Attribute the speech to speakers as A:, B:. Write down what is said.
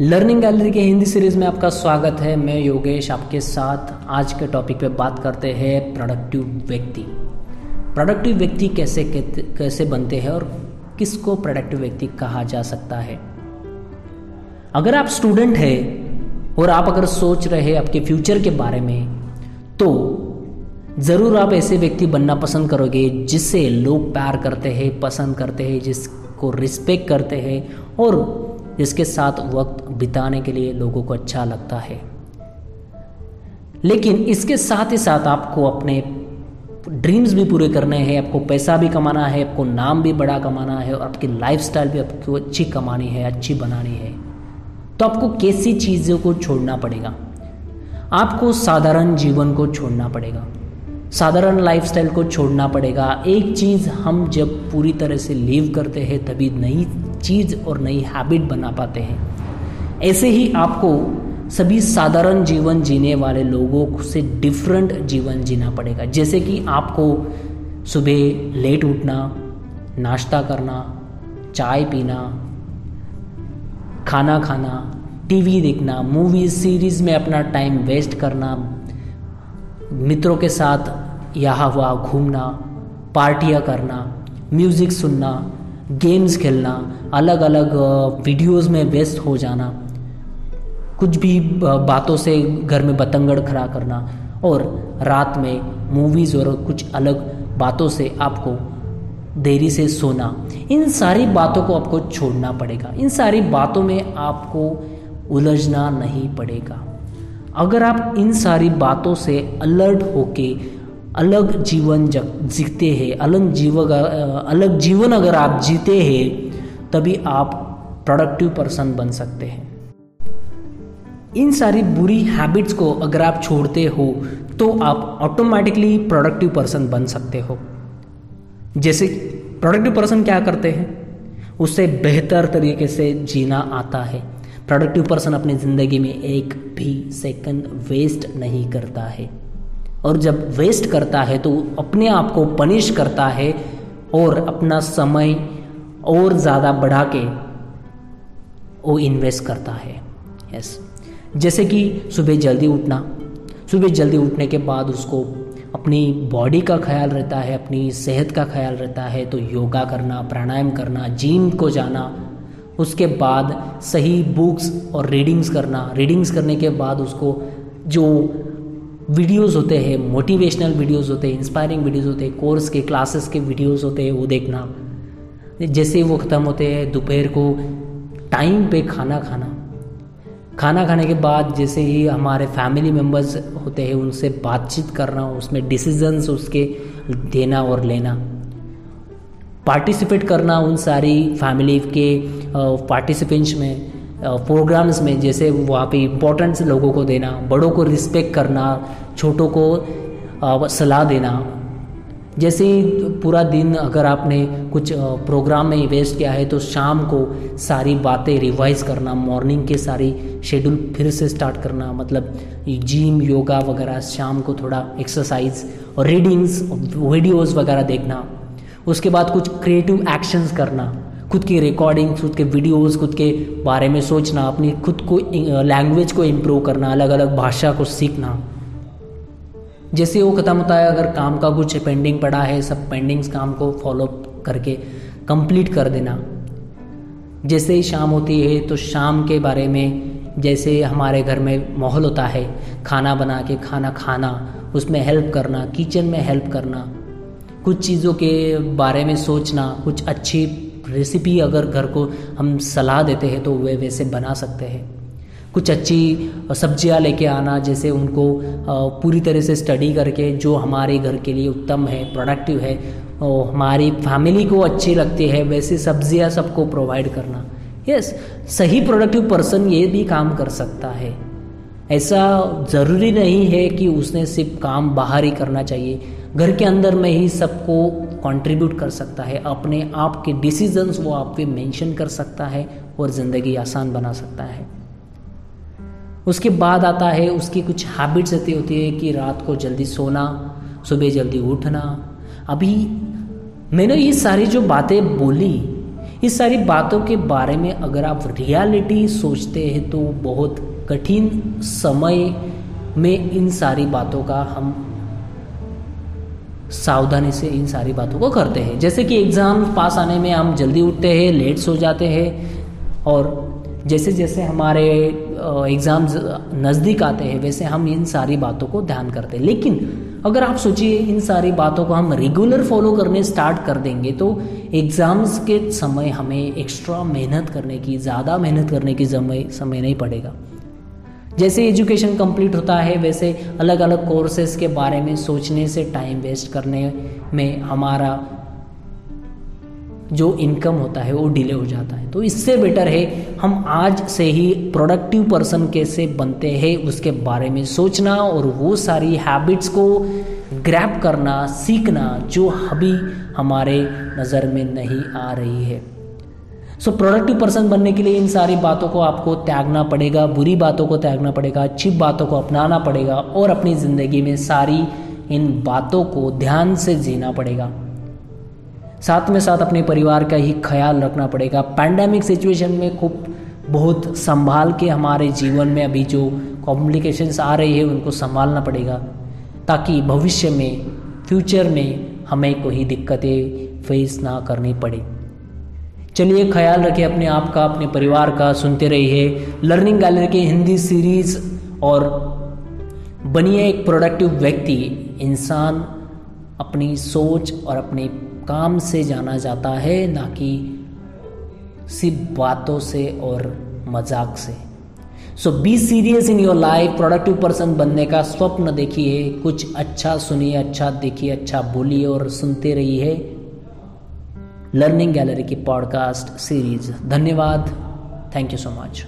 A: Learning gallery के Hindi series में आपका स्वागत है। मैं योगेश, आपके साथ आज के टॉपिक पे बात करते हैं प्रोडक्टिव व्यक्ति। प्रोडक्टिव व्यक्ति कैसे कैसे बनते हैं और किसको प्रोडक्टिव व्यक्ति कहा जा सकता है? अगर आप स्टूडेंट है और आप अगर सोच रहे आपके फ्यूचर के बारे में तो ज़रूर आप ऐसे व्यक्ति बनना पसंद करोगे जिससे लोग प्यार करते हैं, पसंद करते हैं, जिसको रिस्पेक्ट करते हैं और जिसके साथ वक्त बिताने के लिए लोगों को अच्छा लगता है। लेकिन इसके साथ ही साथ आपको अपने ड्रीम्स भी पूरे करने हैं, आपको पैसा भी कमाना है, आपको नाम भी बड़ा कमाना है और आपकी लाइफस्टाइल भी आपको अच्छी कमानी है, अच्छी बनानी है। तो आपको कैसी चीज़ों को छोड़ना पड़ेगा? आपको साधारण जीवन को छोड़ना पड़ेगा। साधारण लाइफस्टाइल को छोड़ना पड़ेगा। एक चीज़ हम जब पूरी तरह से लीव करते हैं, तभी नई चीज़ और नई हैबिट बना पाते हैं। ऐसे ही आपको सभी साधारण जीवन जीने वाले लोगों से डिफरेंट जीवन जीना पड़ेगा। जैसे कि आपको सुबह लेट उठना, नाश्ता करना, चाय पीना, खाना खाना टीवी देखना मूवीज़ सीरीज़ में अपना टाइम वेस्ट करना, मित्रों के साथ यहाँ वहाँ घूमना, पार्टियाँ करना म्यूज़िक सुनना गेम्स खेलना अलग अलग वीडियोस में व्यस्त हो जाना, कुछ भी बातों से घर में बतंगड़ खड़ा करना और रात में मूवीज़ और कुछ अलग बातों से आपको देरी से सोना, इन सारी बातों को आपको छोड़ना पड़ेगा। इन सारी बातों में आपको उलझना नहीं पड़ेगा। अगर आप इन सारी बातों से अलर्ट होके अलग जीवन जग, जीते हैं, अलग जीवन अलग जीवन अगर आप जीते हैं, तभी आप प्रोडक्टिव पर्सन बन सकते हैं। इन सारी बुरी हैबिट्स को अगर आप छोड़ते हो तो आप ऑटोमेटिकली प्रोडक्टिव पर्सन बन सकते हो। जैसे प्रोडक्टिव पर्सन क्या करते हैं? उससे बेहतर तरीके से जीना आता है। प्रोडक्टिव पर्सन अपनी ज़िंदगी में एक भी सेकंड वेस्ट नहीं करता है। और जब वेस्ट करता है तो अपने आप को पनिश करता है और अपना समय और ज़्यादा बढ़ा के वो इन्वेस्ट करता है। यस जैसे कि सुबह जल्दी उठना। सुबह जल्दी उठने के बाद उसको अपनी बॉडी का ख्याल रहता है, अपनी सेहत का ख्याल रहता है तो योगा करना, प्राणायाम करना जिम को जाना, उसके बाद सही बुक्स और रीडिंग्स करना। रीडिंग्स करने के बाद उसको जो वीडियोस होते हैं मोटिवेशनल वीडियोस होते हैं इंस्पायरिंग वीडियोस होते हैं कोर्स के क्लासेस के वीडियोस होते हैं, वो देखना। जैसे वो ख़त्म होते हैं, दोपहर को टाइम पे खाना खाना। खाना खाने के बाद जैसे ही हमारे फैमिली मेंबर्स होते हैं, उनसे बातचीत करना, उसमें डिसीजंस उसके देना और लेना। पार्टिसिपेट करना उन सारी फैमिली के पार्टिसिपेंट्स में। प्रोग्राम्स में जैसे वहाँ पे इम्पोर्टेंस लोगों को देना, बड़ों को रिस्पेक्ट करना, छोटों को सलाह देना। जैसे पूरा दिन अगर आपने कुछ प्रोग्राम में इन्वेस्ट किया है तो शाम को सारी बातें रिवाइज करना मॉर्निंग के सारी शेड्यूल फिर से स्टार्ट करना। मतलब जिम योगा वगैरह, शाम को थोड़ा एक्सरसाइज और रीडिंग्स वीडियोस वगैरह देखना। उसके बाद कुछ क्रिएटिव एक्शंस करना। खुद की रिकॉर्डिंग खुद के वीडियोस खुद के बारे में सोचना, अपनी खुद को लैंग्वेज को इम्प्रूव करना अलग अलग भाषा को सीखना। जैसे वो ख़त्म होता है अगर काम का कुछ पेंडिंग पड़ा है, सब पेंडिंग्स काम को फॉलो करके कंप्लीट कर देना। जैसे ही शाम होती है तो शाम के बारे में जैसे हमारे घर में माहौल होता है, खाना बना के खाना खाना, उसमें हेल्प करना किचन में हेल्प करना, कुछ चीज़ों के बारे में सोचना, कुछ अच्छी रेसिपी अगर घर को हम सलाह देते हैं तो वे वैसे बना सकते हैं। कुछ अच्छी सब्ज़ियाँ लेके आना, जैसे उनको पूरी तरह से स्टडी करके जो हमारे घर के लिए उत्तम है प्रोडक्टिव है और हमारी फैमिली को अच्छी लगती है, वैसे सब्ज़ियाँ सबको प्रोवाइड करना। यस सही प्रोडक्टिव पर्सन ये भी काम कर सकता है। ऐसा ज़रूरी नहीं है कि उसने सिर्फ़ काम बाहर ही करना चाहिए। घर के अंदर में ही सबको कंट्रीब्यूट कर सकता है, अपने आप के डिसीजंस वो आप पे मेंशन कर सकता है और ज़िंदगी आसान बना सकता है। उसके बाद आता है, उसकी कुछ हैबिट्स ऐसी होती है कि रात को जल्दी सोना, सुबह जल्दी उठना। अभी मैंने ये सारी जो बातें बोली इस सारी बातों के बारे में अगर आप रियलिटी सोचते हैं तो बहुत कठिन समय में इन सारी बातों का हम सावधानी से इन सारी बातों को करते हैं। जैसे कि एग्ज़ाम पास आने में हम जल्दी उठते हैं लेट सो जाते हैं और जैसे जैसे हमारे एग्ज़ाम नज़दीक आते हैं, वैसे हम इन सारी बातों को ध्यान करते हैं। लेकिन अगर आप सोचिए, इन सारी बातों को हम रेगुलर फॉलो करने स्टार्ट कर देंगे तो एग्ज़ाम्स के समय हमें एक्स्ट्रा मेहनत करने की, ज़्यादा मेहनत करने की समय समय नहीं पड़ेगा। जैसे एजुकेशन कंप्लीट होता है, वैसे अलग अलग कोर्सेज के बारे में सोचने से टाइम वेस्ट करने में हमारा जो इनकम होता है वो डिले हो जाता है। तो इससे बेटर है, हम आज से ही प्रोडक्टिव पर्सन कैसे बनते हैं, उसके बारे में सोचना और वो सारी हैबिट्स को ग्रैप करना, सीखना जो अभी हमारे नज़र में नहीं आ रही है। सो प्रोडक्टिव पर्सन बनने के लिए इन सारी बातों को आपको त्यागना पड़ेगा, बुरी बातों को त्यागना पड़ेगा, अच्छी बातों को अपनाना पड़ेगा और अपनी ज़िंदगी में सारी इन बातों को ध्यान से जीना पड़ेगा। साथ में साथ अपने परिवार का ही ख्याल रखना पड़ेगा। पैंडेमिक सिचुएशन में खूब बहुत संभाल के हमारे जीवन में अभी जो कॉम्प्लिकेशंस आ रही है, उनको संभालना पड़ेगा। ताकि भविष्य में फ्यूचर में हमें कोई दिक्कतें फेस ना करनी पड़े। चलिए ख्याल रखें अपने आप का, अपने परिवार का, सुनते रहिए। लर्निंग गैलरी के हिंदी सीरीज़ और बनिए एक प्रोडक्टिव व्यक्ति। इंसान अपनी सोच और अपने काम से जाना जाता है, ना कि सिर्फ़ बातों से और मज़ाक से। So be serious in your life productive person बनने का स्वप्न देखिए। कुछ अच्छा सुनिए अच्छा देखिए अच्छा बोलिए और सुनते रहिए। लर्निंग गैलरी की पॉडकास्ट सीरीज़ धन्यवाद. Thank you so much